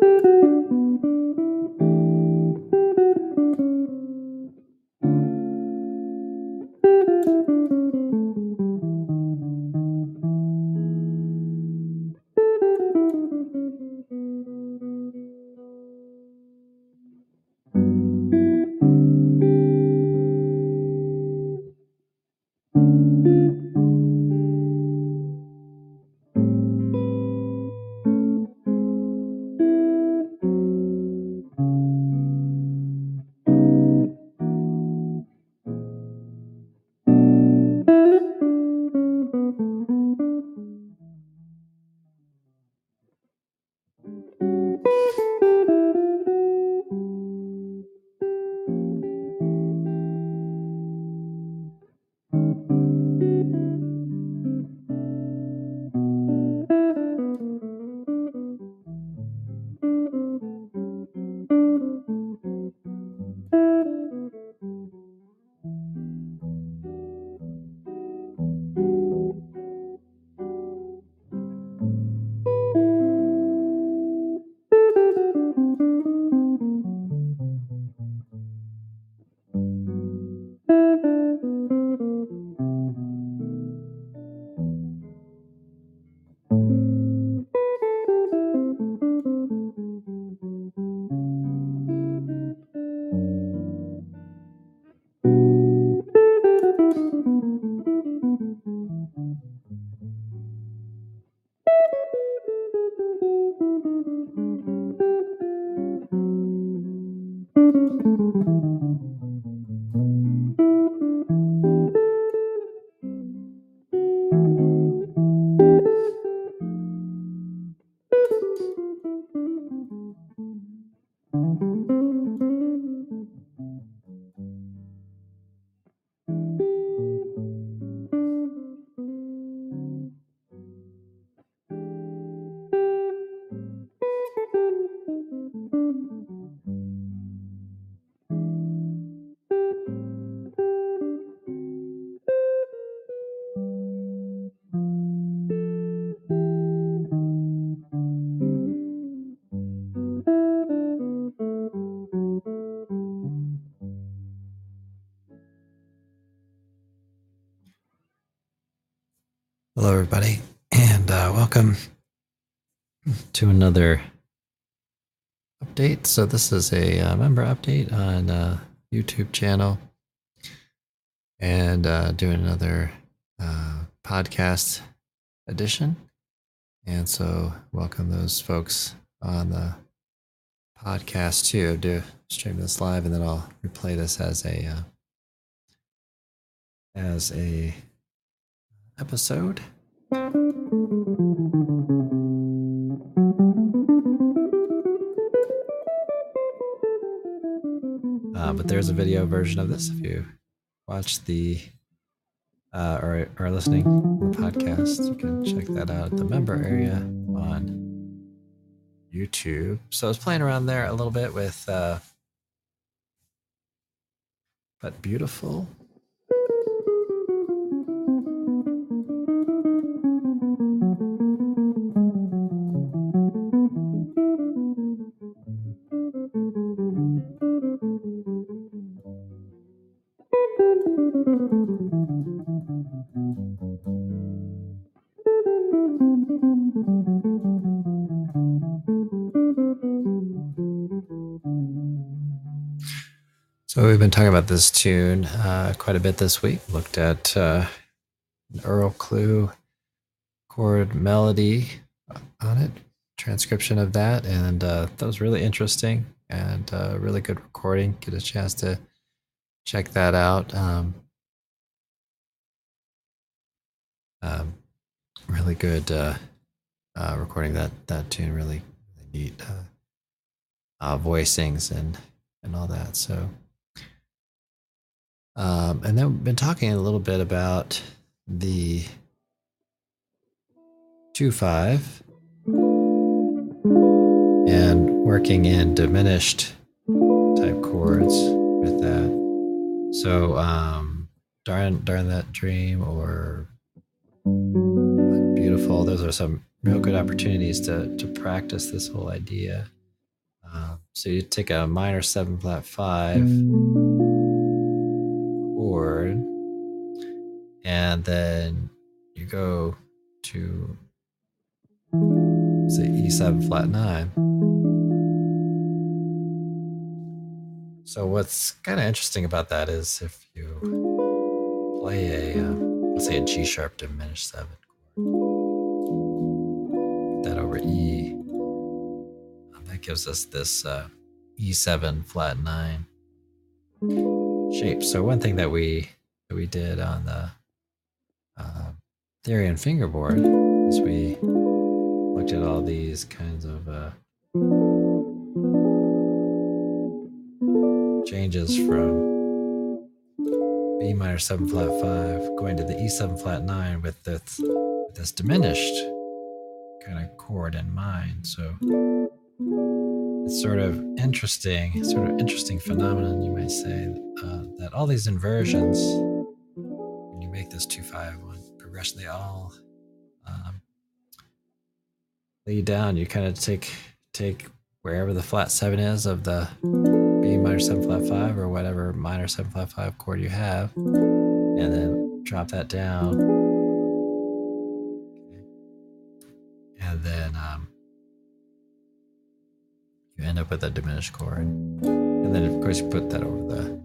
thank mm-hmm. you Hello, everybody, and uh, welcome to another update. So, this is a uh, member update on uh, YouTube channel, and uh, doing another uh, podcast edition. And so, welcome those folks on the podcast too. Do stream this live, and then I'll replay this as a uh, as a episode. Uh, but there's a video version of this if you watch the uh, or are listening to the podcast. You can check that out at the member area on YouTube. So I was playing around there a little bit with uh, but beautiful So we've been talking about this tune uh, quite a bit this week. Looked at uh, an Earl Klugh chord melody on it, transcription of that, and uh, that was really interesting and uh, really good recording. Get a chance to check that out. Um, um, really good uh, uh, recording that that tune. Really, really neat uh, voicings and and all that. So. Um, and then we've been talking a little bit about the 2 5 and working in diminished type chords with that. So, um, darn, darn that dream or beautiful, those are some real good opportunities to, to practice this whole idea Uh, so you take a minor seven flat five chord, and then you go to say E7 flat nine. So what's kind of interesting about that is if you play a let's say a G sharp diminished seven chord, that over E, um, that gives us this uh, E7 flat nine shape. So one thing that we that we did on the uh, and fingerboard is we looked at all these kinds of uh, changes from B minor 7 flat 5 going to the E7 flat 9 with this, with this diminished kind of chord in mind. So it's sort of interesting, sort of interesting phenomenon, you might say, uh, that all these inversions, when you make this 2 5 1 progression, they all um, lead down. You kind of take take wherever the flat seven is of the B minor seven flat five or whatever minor seven flat five chord you have, and then drop that down. And then um, you end up with a diminished chord. And then, of course, you put that over the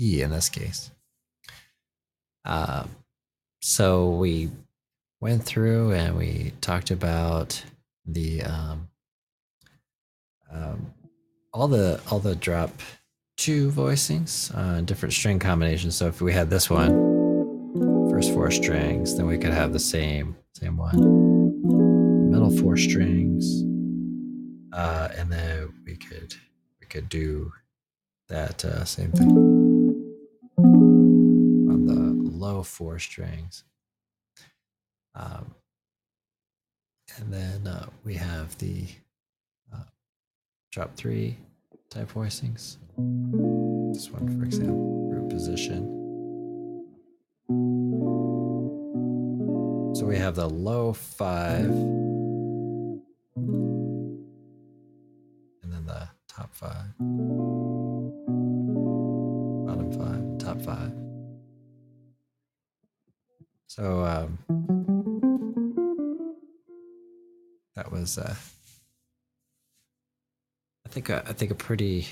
E in this case. Um, so we went through and we talked about the um, um, all the all the drop two voicings uh, different string combinations. So if we had this one, first four strings, then we could have the same same one, middle four strings, uh, and then we could we could do that uh, same thing on the low four strings. Um, and then uh, we have the drop three type voicings. This one, for example, root position. So we have the low five, and then the top five, bottom five, top five. So um, that was, uh, think, uh, I think a pretty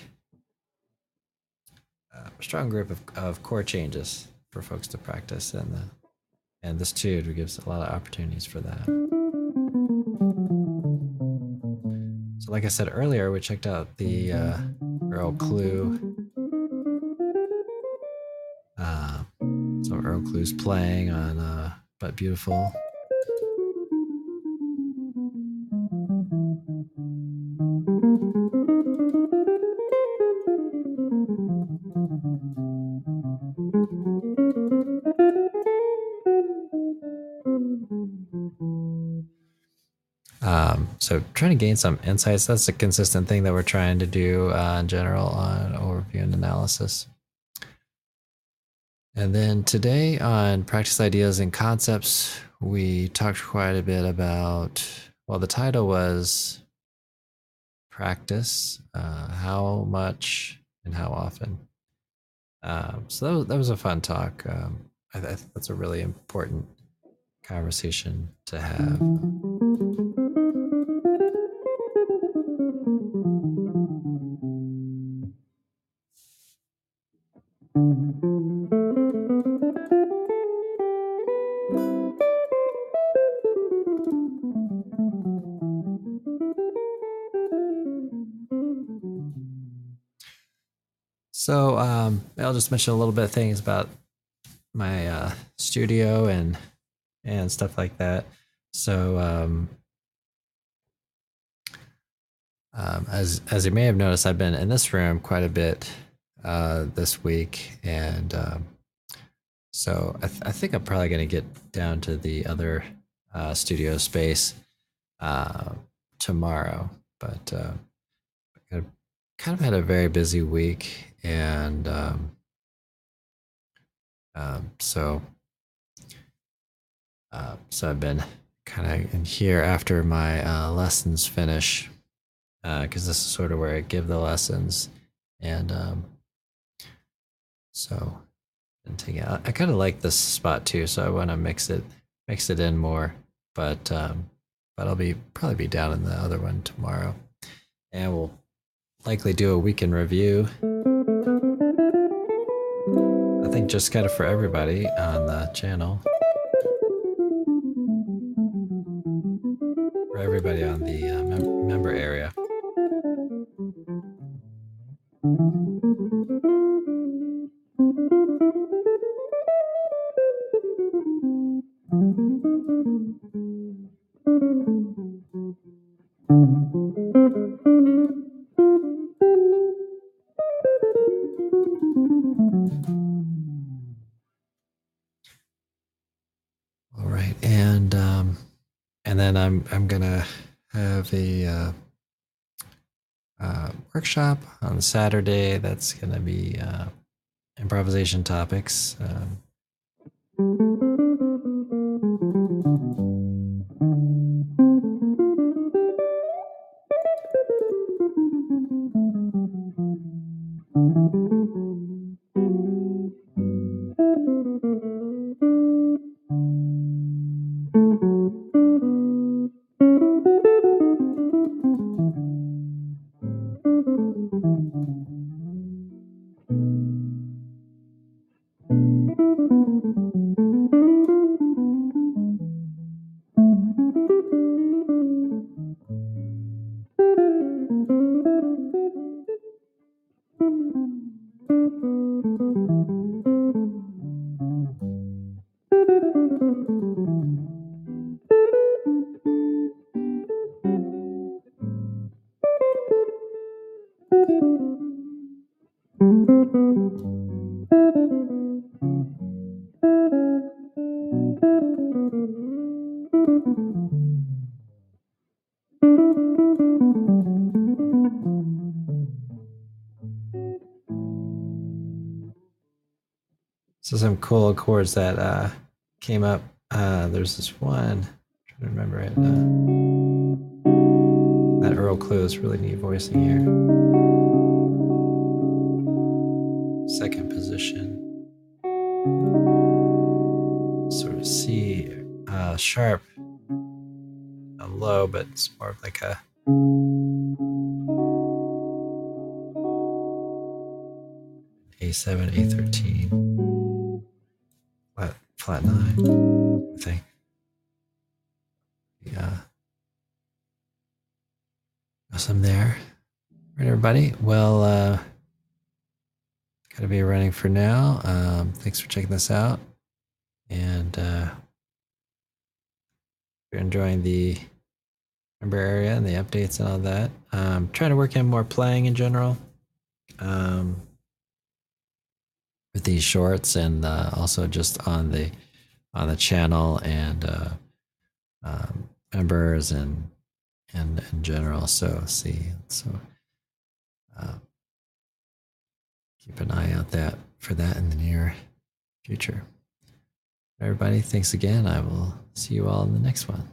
uh, strong group of, of chord changes for folks to practice, and the and this too gives a lot of opportunities for that. So, like I said earlier, we checked out the uh, Earl Klugh. Uh, so Earl Klugh's playing on uh, "But Beautiful." So trying to gain some insights. That's a consistent thing that we're trying to do uh, in general on overview and analysis. And then today on practice ideas and concepts, we talked quite a bit about, well, the title was practice, uh, how much and how often. Um, so that was, that was a fun talk. Um, I, I think that's a really important conversation to have. So um, I'll just mention a little bit of things about my uh, studio and and stuff like that. So um, um, as as you may have noticed, I've been in this room quite a bit uh, this week, and um, so I, th- I think I'm probably going to get down to the other uh, studio space uh, tomorrow. But uh, I kind of had a very busy week, and um, um, so uh, so I've been kind of in here after my lessons finish, because this is sort of where I give the lessons, and um, so and take out. I kind of like this spot too, so I want to mix it mix it in more. But um, but I'll be probably be down in the other one tomorrow, and we'll likely do a weekend review. I think just kind of for everybody on the channel. For everybody on the uh, mem- member area. All right, and um, and then I'm I'm gonna have a uh, uh, workshop on Saturday. That's gonna be uh, improvisation topics. Um, So some cool chords that uh, came up. Uh, there's this one. I'm trying to remember it. Uh, that Earl Klugh is really neat voicing here. Second position. Sort of C uh, sharp, a low, but it's more of like a A7, A13, flat, nine, I think. Yeah. Awesome there. All right, everybody. Well, uh, gotta be running for now. Um, thanks for checking this out. And uh, you're enjoying the member area and the updates and all that, um, trying to work in more playing in general. Um, with these shorts and uh, also just on the on the channel and uh, um, members and and in general. So see, so uh, keep an eye out that for that in the near future. Everybody, thanks again. I will see you all in the next one.